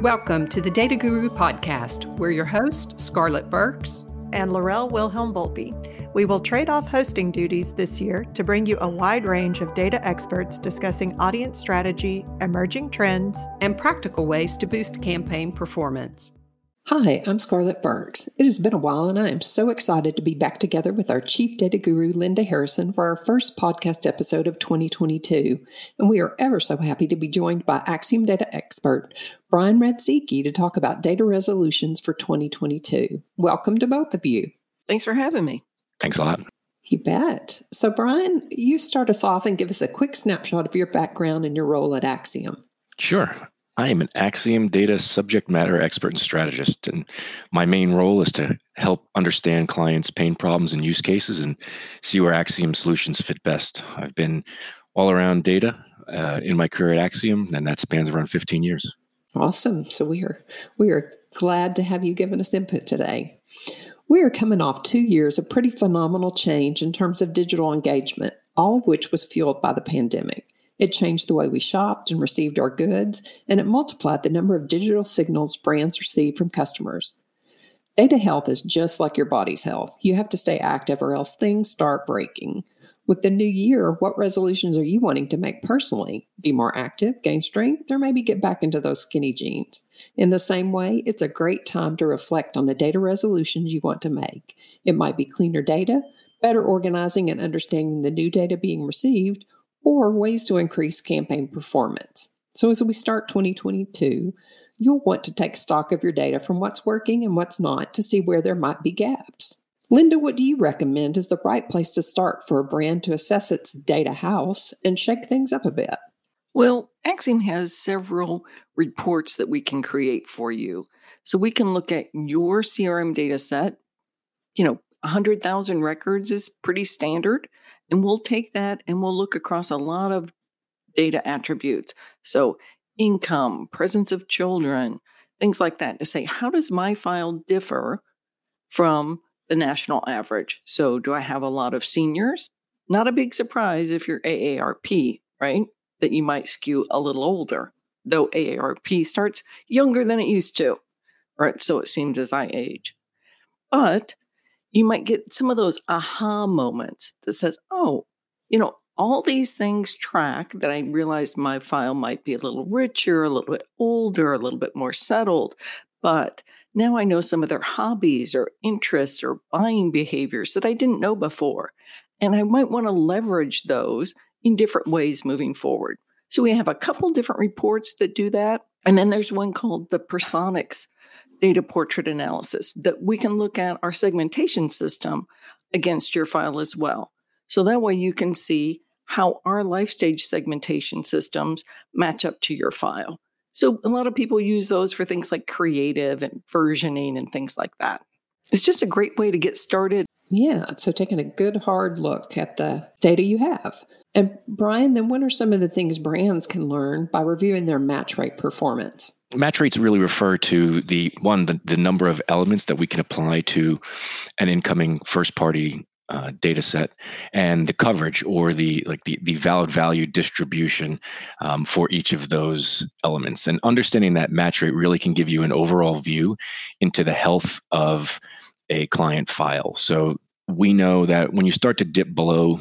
Welcome to the Data Guru podcast. We're your host, Scarlett Burks and Laurel Wilhelm Volpe. We will trade off hosting duties this year to bring you a wide range of data experts discussing audience strategy, emerging trends, and practical ways to boost campaign performance. Hi, I'm Scarlett Burks. It has been a while, and I am so excited to be back together with our Chief Data Guru, Linda Harrison, for our first podcast episode of 2022. And we are ever so happy to be joined by Acxiom data expert Bryan Radzicki to talk about data resolutions for 2022. Welcome to both of you. Thanks for having me. Thanks a lot. You bet. So, Bryan, you start us off and give us a quick snapshot of your background and your role at Acxiom. Sure. I am an Acxiom data subject matter expert and strategist, and my main role is to help understand clients' pain problems and use cases and see where Acxiom solutions fit best. I've been all around data uh, in my career at Acxiom, and that spans around 15 years. Awesome. So we are we are glad to have you given us input today. We are coming off two years of pretty phenomenal change in terms of digital engagement, all of which was fueled by the pandemic. It changed the way we shopped and received our goods, and it multiplied the number of digital signals brands receive from customers. Data health is just like your body's health. You have to stay active or else things start breaking. With the new year, what resolutions are you wanting to make personally? Be more active, gain strength, or maybe get back into those skinny jeans? In the same way, it's a great time to reflect on the data resolutions you want to make. It might be cleaner data, better organizing and understanding the new data being received, or ways to increase campaign performance. So, as we start 2022, you'll want to take stock of your data from what's working and what's not to see where there might be gaps. Linda, what do you recommend is the right place to start for a brand to assess its data house and shake things up a bit? Well, Acxiom has several reports that we can create for you. So we can look at your CRM data set. You know, 100,000 records is pretty standard. And we'll take that and we'll look across a lot of data attributes. So, income, presence of children, things like that to say, how does my file differ from the national average? So, do I have a lot of seniors? Not a big surprise if you're AARP, right? That you might skew a little older, though AARP starts younger than it used to, right? So it seems as I age. But you might get some of those aha moments that says, oh, you know, all these things track that I realized my file might be a little richer, a little bit older, a little bit more settled. But now I know some of their hobbies or interests or buying behaviors that I didn't know before. And I might want to leverage those in different ways moving forward. So we have a couple different reports that do that. And then there's one called the Personix data portrait analysis that we can look at our segmentation system against your file as well. So that way you can see how our life stage segmentation systems match up to your file. So a lot of people use those for things like creative and versioning and things like that. It's just a great way to get started. Yeah. So taking a good hard look at the data you have. And Bryan, then what are some of the things brands can learn by reviewing their match rate performance? match rates really refer to the one the, the number of elements that we can apply to an incoming first party uh, data set and the coverage or the like the, the valid value distribution um, for each of those elements and understanding that match rate really can give you an overall view into the health of a client file so we know that when you start to dip below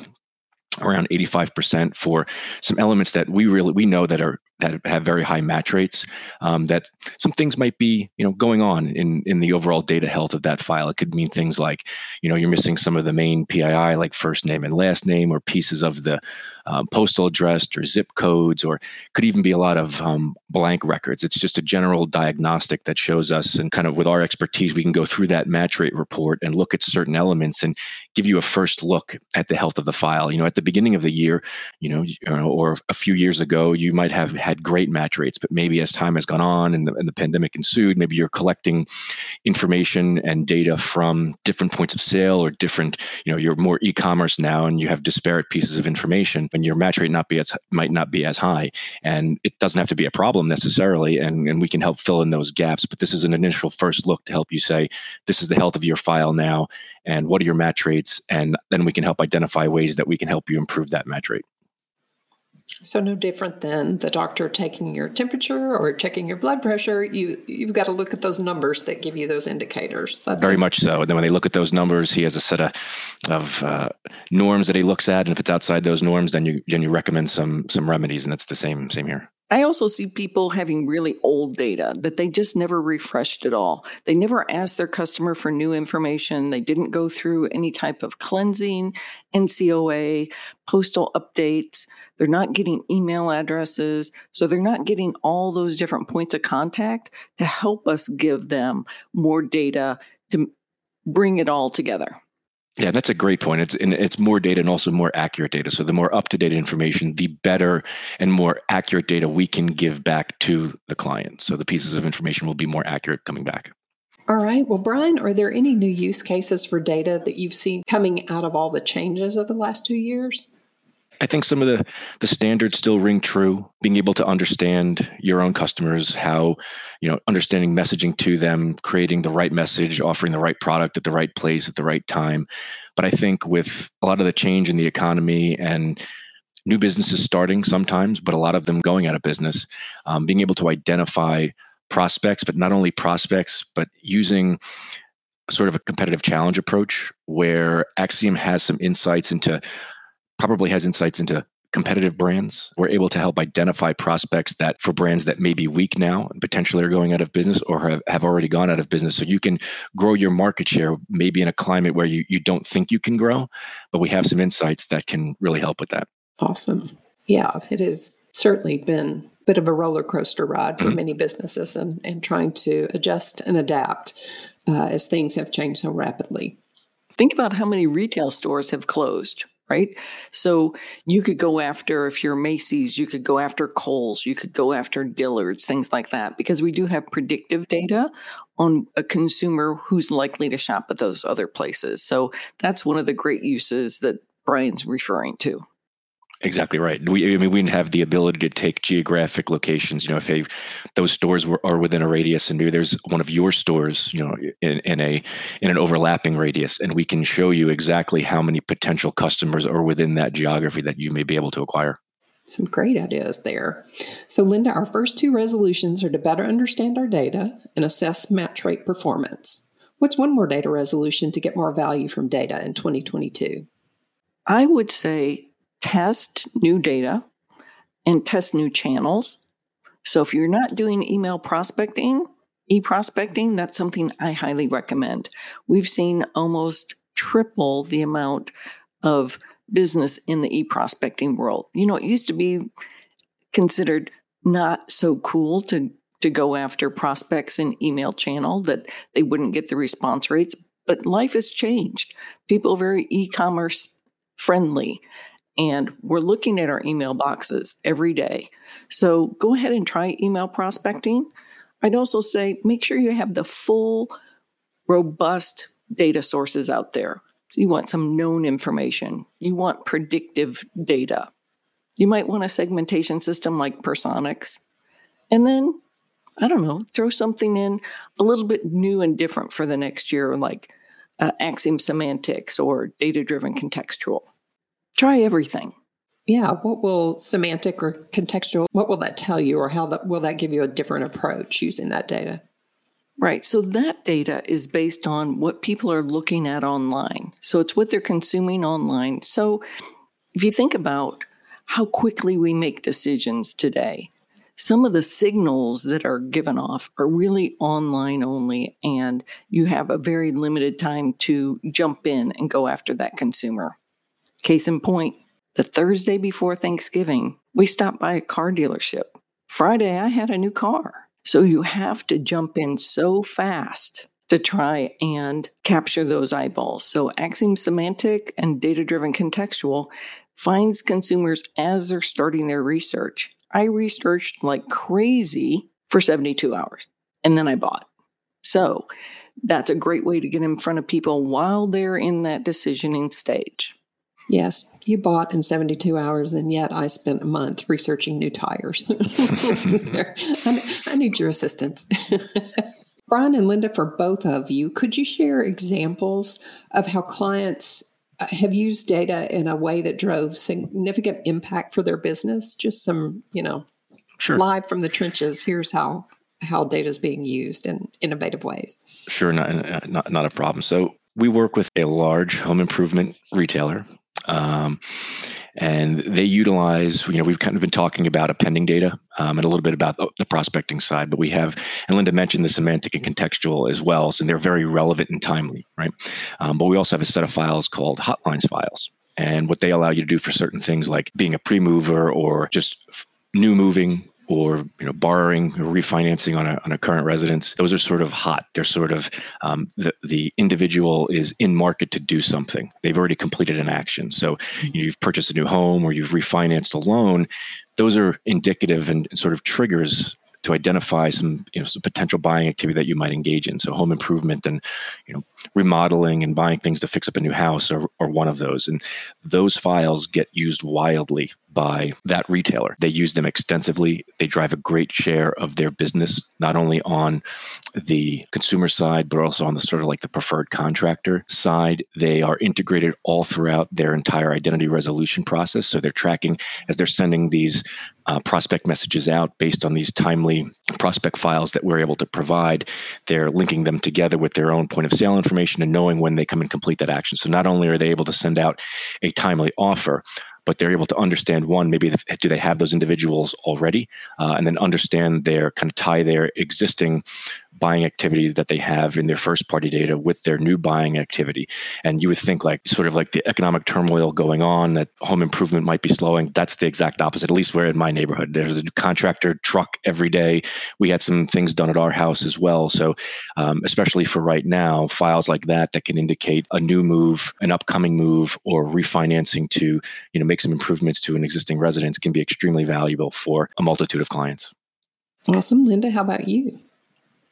around 85% for some elements that we really we know that are that have very high match rates um, that some things might be you know going on in in the overall data health of that file. It could mean things like you know you're missing some of the main pii like first name and last name or pieces of the um, postal address or zip codes or could even be a lot of um, blank records. It's just a general diagnostic that shows us and kind of with our expertise we can go through that match rate report and look at certain elements and give you a first look at the health of the file. You know at the beginning of the year you know, you know or a few years ago you might have had great match rates, but maybe as time has gone on and the, and the pandemic ensued, maybe you're collecting information and data from different points of sale or different, you know, you're more e-commerce now and you have disparate pieces of information and your match rate not be as might not be as high. And it doesn't have to be a problem necessarily. And, and we can help fill in those gaps. But this is an initial first look to help you say, this is the health of your file now and what are your match rates? And then we can help identify ways that we can help you improve that match rate. So no different than the doctor taking your temperature or checking your blood pressure. You you've got to look at those numbers that give you those indicators. That's Very a- much so. And then when they look at those numbers, he has a set of of uh, norms that he looks at, and if it's outside those norms, then you then you recommend some some remedies, and it's the same same here. I also see people having really old data that they just never refreshed at all. They never asked their customer for new information. They didn't go through any type of cleansing, NCOA, postal updates. They're not getting email addresses. So they're not getting all those different points of contact to help us give them more data to bring it all together. Yeah, that's a great point. It's it's more data and also more accurate data. So the more up to date information, the better and more accurate data we can give back to the client. So the pieces of information will be more accurate coming back. All right. Well, Bryan, are there any new use cases for data that you've seen coming out of all the changes of the last two years? I think some of the the standards still ring true. Being able to understand your own customers, how you know, understanding messaging to them, creating the right message, offering the right product at the right place at the right time. But I think with a lot of the change in the economy and new businesses starting sometimes, but a lot of them going out of business, um, being able to identify prospects, but not only prospects, but using sort of a competitive challenge approach where Acxiom has some insights into probably has insights into competitive brands. We're able to help identify prospects that for brands that may be weak now and potentially are going out of business or have, have already gone out of business. So you can grow your market share maybe in a climate where you, you don't think you can grow, but we have some insights that can really help with that. Awesome. Yeah, it has certainly been a bit of a roller coaster ride for many businesses and, and trying to adjust and adapt uh, as things have changed so rapidly. Think about how many retail stores have closed right? So you could go after, if you're Macy's, you could go after Kohl's, you could go after Dillard's, things like that, because we do have predictive data on a consumer who's likely to shop at those other places. So that's one of the great uses that Bryan's referring to. Exactly right. We, I mean, we didn't have the ability to take geographic locations. You know, if a, those stores were, are within a radius, and maybe there's one of your stores, you know, in, in a in an overlapping radius, and we can show you exactly how many potential customers are within that geography that you may be able to acquire. Some great ideas there. So, Linda, our first two resolutions are to better understand our data and assess match rate performance. What's one more data resolution to get more value from data in 2022? I would say test new data and test new channels. So if you're not doing email prospecting, e prospecting, that's something I highly recommend. We've seen almost triple the amount of business in the e prospecting world. You know, it used to be considered not so cool to to go after prospects in email channel that they wouldn't get the response rates but life has changed people are very e-commerce friendly and we're looking at our email boxes every day. So go ahead and try email prospecting. I'd also say make sure you have the full, robust data sources out there. So you want some known information, you want predictive data. You might want a segmentation system like Personix. And then, I don't know, throw something in a little bit new and different for the next year, like uh, Acxiom Semantics or Data Driven Contextual. Try everything. Yeah, what will semantic or contextual, what will that tell you, or how that, will that give you a different approach using that data? Right. So that data is based on what people are looking at online. So it's what they're consuming online. So if you think about how quickly we make decisions today, some of the signals that are given off are really online only, and you have a very limited time to jump in and go after that consumer. Case in point, the Thursday before Thanksgiving, we stopped by a car dealership. Friday, I had a new car. So you have to jump in so fast to try and capture those eyeballs. So Acxiom Semantic and Data Driven Contextual finds consumers as they're starting their research. I researched like crazy for 72 hours and then I bought. So that's a great way to get in front of people while they're in that decisioning stage. Yes, you bought in 72 hours, and yet I spent a month researching new tires. I need your assistance. Bryan and Linda, for both of you, could you share examples of how clients uh, have used data in a way that drove significant impact for their business? Just some, you know, Sure. live from the trenches. Here's how how data is being used in innovative ways. Sure, not, uh, not not a problem. So we work with a large home improvement retailer, um, and they utilize. You know, we've kind of been talking about appending data um, and a little bit about the, the prospecting side, but we have, and Linda mentioned the semantic and contextual as well, so they're very relevant and timely, right? Um, but we also have a set of files called hotlines files, and what they allow you to do for certain things like being a pre-mover or just new moving or you know borrowing or refinancing on a, on a current residence. Those are sort of hot. They're sort of um, the, the individual is in market to do something. They've already completed an action. So you know, you've purchased a new home or you've refinanced a loan. Those are indicative and sort of triggers to identify some you know some potential buying activity that you might engage in. So home improvement and you know remodeling and buying things to fix up a new house are, are one of those. And those files get used wildly by that retailer they use them extensively they drive a great share of their business not only on the consumer side but also on the sort of like the preferred contractor side they are integrated all throughout their entire identity resolution process so they're tracking as they're sending these uh, prospect messages out based on these timely prospect files that we're able to provide. They're linking them together with their own point of sale information and knowing when they come and complete that action. So not only are they able to send out a timely offer, but they're able to understand one maybe do they have those individuals already uh, and then understand their kind of tie their existing buying activity that they have in their first party data with their new buying activity. And you would think like sort of like the economic turmoil going on that home improvement might be slowing. That's the exact opposite at least we're in my neighborhood. There's a contractor truck every day. We had some things done at our house as well. So um, especially for right now files like that that can indicate a new move an upcoming move or refinancing to you know make some improvements to an existing residence can be extremely valuable for a multitude of clients. Awesome. Linda, how about you?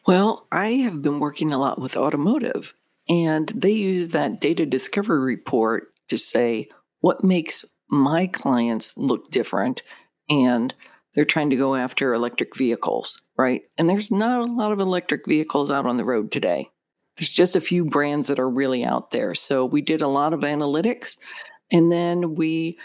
Well, I have been working a lot with automotive, and they use that data discovery report to say what makes my clients look different. And they're trying to go after electric vehicles, right? And there's not a lot of electric vehicles out on the road today. There's just a few brands that are really out there. So we did a lot of analytics, and then we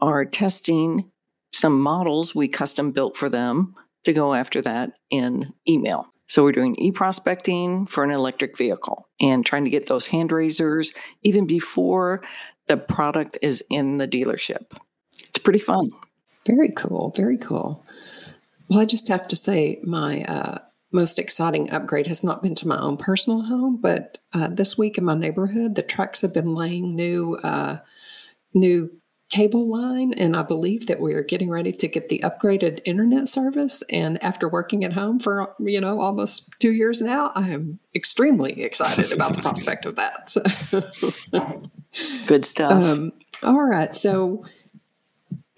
are testing some models we custom built for them to go after that in email. So we're doing e-prospecting for an electric vehicle and trying to get those hand raisers even before the product is in the dealership. It's pretty fun. Very cool. Very cool. Well, I just have to say, my uh, most exciting upgrade has not been to my own personal home, but uh, this week in my neighborhood, the trucks have been laying new, uh, new cable line, and I believe that we are getting ready to get the upgraded internet service. And after working at home for you know almost two years now, I am extremely excited about the prospect of that. So. Good stuff. Um, all right. So,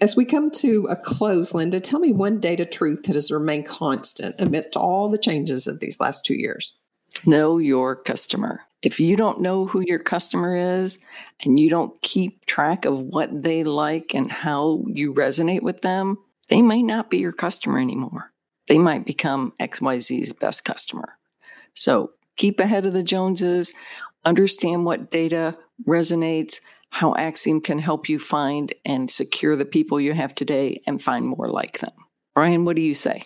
as we come to a close, Linda, tell me one data truth that has remained constant amidst all the changes of these last two years. know your customer. If you don't know who your customer is and you don't keep track of what they like and how you resonate with them, they may not be your customer anymore. They might become XYZ's best customer. So keep ahead of the Joneses, understand what data resonates, how Acxiom can help you find and secure the people you have today and find more like them. Bryan, what do you say?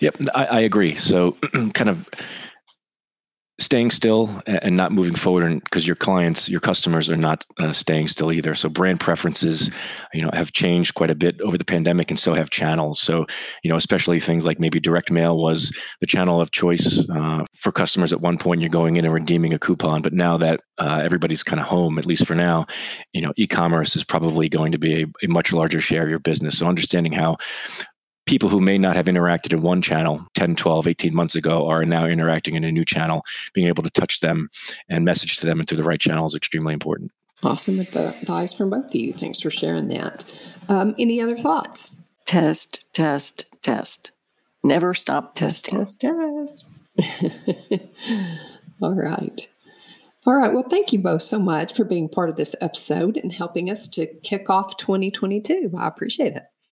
Yep, I, I agree. So, kind of staying still and not moving forward, because your clients, your customers are not uh, staying still either. So, brand preferences, you know, have changed quite a bit over the pandemic, and so have channels. So, you know, especially things like maybe direct mail was the channel of choice uh, for customers at one point. You're going in and redeeming a coupon, but now that uh, everybody's kind of home, at least for now, you know, e-commerce is probably going to be a, a much larger share of your business. So, understanding how people who may not have interacted in one channel 10 12 18 months ago are now interacting in a new channel being able to touch them and message to them through the right channel is extremely important Awesome advice from both of you. Thanks for sharing that. Um, any other thoughts? Test, test, test. Never stop testing. Test, test. All right. All right. Well, thank you both so much for being part of this episode and helping us to kick off 2022. I appreciate it.